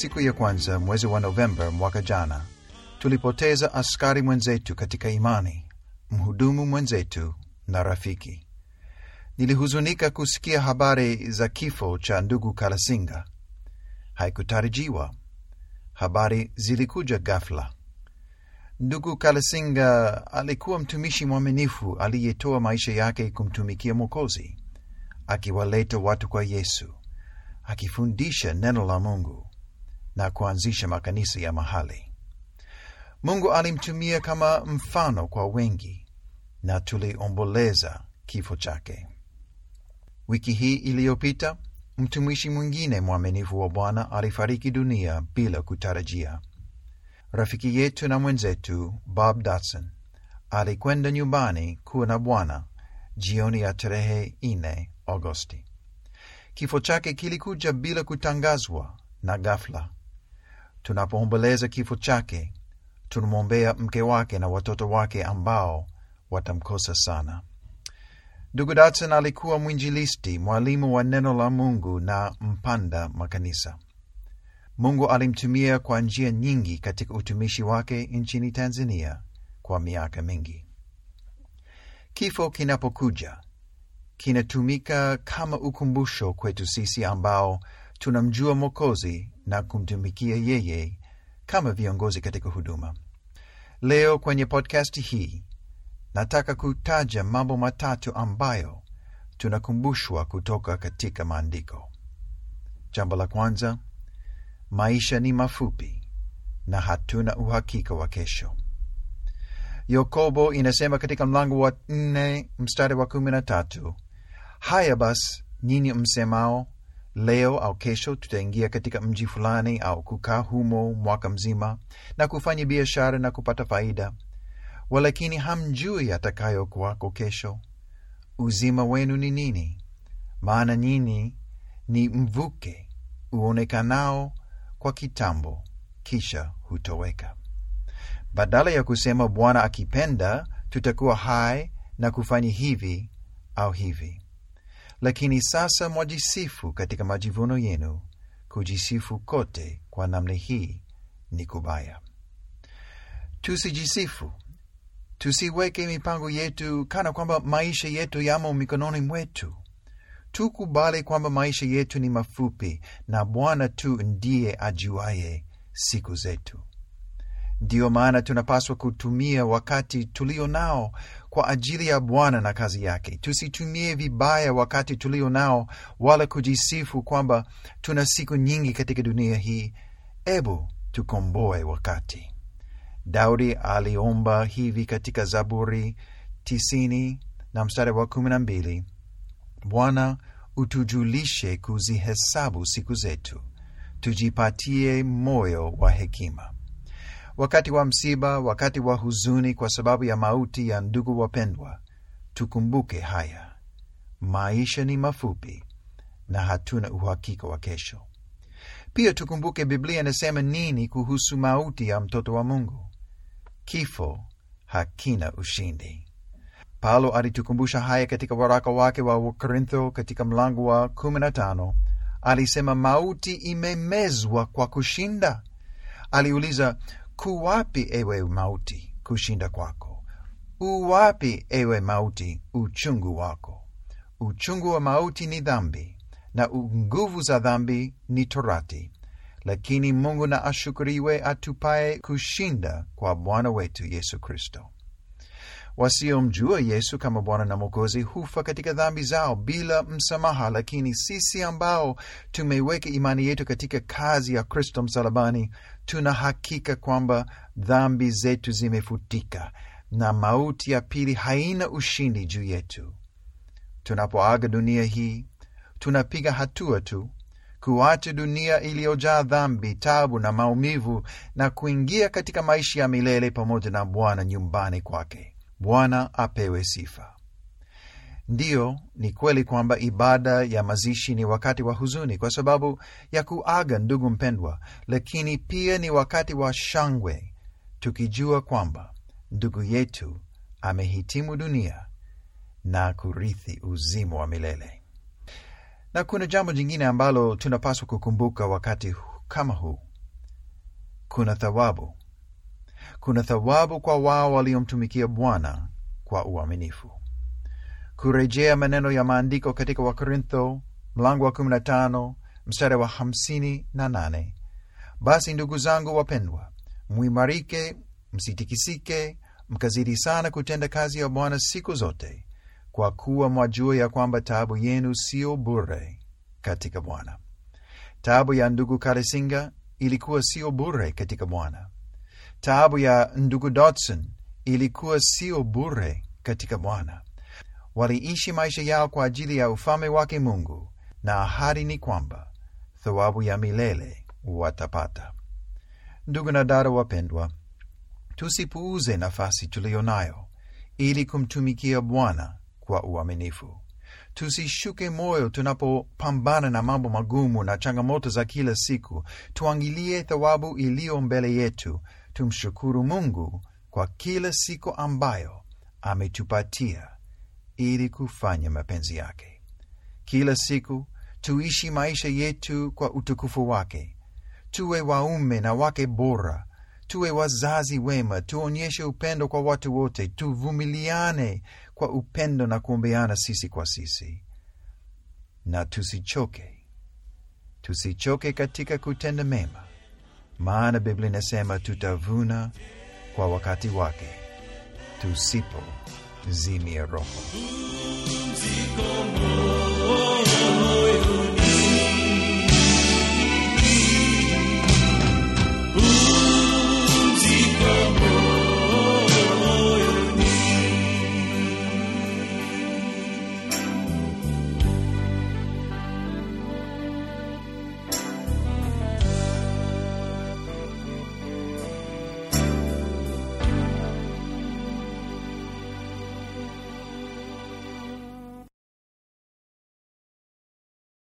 Siku ya kwanza mwezi wa Novemba mwaka jana, tulipoteza askari mwenzetu katika imani, mhudumu mwenzetu na rafiki. Nilihuzunika kusikia habari za kifo cha ndugu Kalasinga. Haikutarajiwa, habari zilikuja ghafla. Ndugu Kalasinga alikuwa mtumishi mwaminifu aliyetoa maisha yake kumtumikia Mwokozi, akiwaleta watu kwa Yesu, akifundisha neno la Mungu na kuanzisha makanisa ya mahali. Mungu alimtumia kama mfano kwa wengi na tuliomboleza kifo chake. Wiki hii iliyopita, mtumishi mwingine mwaminifu wa Bwana alifariki dunia bila kutarajia. Rafiki yetu na mwenzetu Bob Dotson alikwenda nyumbani kuwa na Bwana jioni ya tarehe 4 Agosti. Kifo chake kilikuja bila kutangazwa na ghafla. Tunapoomboleza kifo chake, tunamwombea mke wake na watoto wake ambao watamkosa sana. Ndugu Datson alikuwa mwinjilisti, mwalimu wa neno la Mungu na mpanda makanisa. Mungu alimtumia kwa njia nyingi katika utumishi wake nchini Tanzania kwa miaka mingi. Kifo kinapokuja kinatumika kama ukumbusho kwetu sisi ambao tunamjua Mwokozi na kumtumikia yeye kama viongozi katika huduma. Leo kwenye podcast hii nataka kutaja mambo matatu ambayo tunakumbushwa kutoka katika maandiko. Jambo la kwanza, maisha ni mafupi na hatuna uhakika wa kesho. Yakobo inasema katika mlango wa nne mstari wa kumi na tatu haya basi, nyinyi msemao leo au kesho tutaingia katika mji fulani au kukaa humo mwaka mzima na kufanya biashara na kupata faida, walakini hamjui yatakayokuwako kesho. Uzima wenu ni nini? Maana nyinyi ni mvuke uonekanao kwa kitambo, kisha hutoweka. Badala ya kusema Bwana akipenda tutakuwa hai na kufanya hivi au hivi, lakini sasa mwajisifu katika majivuno yenu. Kujisifu kote kwa namna hii ni kubaya. Tusijisifu, tusiweke mipango yetu kana kwamba maisha yetu yamo mikononi mwetu. Tukubali kwamba maisha yetu ni mafupi na Bwana tu ndiye ajuaye siku zetu. Ndiyo maana tunapaswa kutumia wakati tulio nao kwa ajili ya Bwana na kazi yake. Tusitumie vibaya wakati tulio nao, wala kujisifu kwamba tuna siku nyingi katika dunia hii. Ebu tukomboe wakati. Daudi aliomba hivi katika Zaburi tisini na mstari wa kumi na mbili Bwana, utujulishe kuzihesabu siku zetu, tujipatie moyo wa hekima. Wakati wa msiba, wakati wa huzuni kwa sababu ya mauti ya ndugu wapendwa, tukumbuke haya: maisha ni mafupi na hatuna uhakika wa kesho. Pia tukumbuke Biblia inasema nini kuhusu mauti ya mtoto wa Mungu. Kifo hakina ushindi. Paulo alitukumbusha haya katika waraka wake wa Wakorintho katika mlango wa 15. Alisema mauti imemezwa kwa kushinda. Aliuliza, kuwapi ewe mauti kushinda kwako? Uwapi ewe mauti uchungu wako? Uchungu wa mauti ni dhambi, na nguvu za dhambi ni torati. Lakini Mungu na ashukuriwe atupaye kushinda kwa Bwana wetu Yesu Kristo. Wasiomjua Yesu kama Bwana na Mwokozi hufa katika dhambi zao bila msamaha, lakini sisi ambao tumeweka imani yetu katika kazi ya Kristo msalabani, tuna hakika kwamba dhambi zetu zimefutika na mauti ya pili haina ushindi juu yetu. Tunapoaga dunia hii, tunapiga hatua tu kuacha dunia iliyojaa dhambi, tabu na maumivu na kuingia katika maisha ya milele pamoja na Bwana nyumbani kwake. Bwana apewe sifa. Ndiyo, ni kweli kwamba ibada ya mazishi ni wakati wa huzuni kwa sababu ya kuaga ndugu mpendwa, lakini pia ni wakati wa shangwe, tukijua kwamba ndugu yetu amehitimu dunia na kurithi uzima wa milele. Na kuna jambo jingine ambalo tunapaswa kukumbuka wakati kama huu kuna thawabu kuna thawabu kwa wao waliomtumikia bwana kwa uaminifu. Kurejea maneno ya maandiko katika wakorintho mlango wa 15 mstari wa 58 basi ndugu zangu wapendwa mwimarike msitikisike mkazidi sana kutenda kazi ya bwana siku zote kwa kuwa mwajua ya kwamba taabu yenu sio bure katika bwana. Taabu ya ndugu kalesinga ilikuwa sio bure katika bwana taabu ya ndugu dodson ilikuwa sio bure katika bwana. Waliishi maisha yao kwa ajili ya ufalme wake mungu na ahadi ni kwamba thawabu ya milele watapata. Ndugu na dada wapendwa tusipuuze nafasi tuliyo nayo ili kumtumikia bwana kwa uaminifu. Tusishuke moyo tunapopambana na mambo magumu na changamoto za kila siku. Tuangilie thawabu iliyo mbele yetu tumshukuru mungu kwa kila siku ambayo ametupatia ili kufanya mapenzi yake. Kila siku tuishi maisha yetu kwa utukufu wake. Tuwe waume na wake bora. Tuwe wazazi wema. Tuonyeshe upendo kwa watu wote. Tuvumiliane kwa upendo na kuombeana sisi kwa sisi. Na tusichoke. Tusichoke katika kutenda mema maana biblia inasema tutavuna kwa wakati wake tusipo zimia roho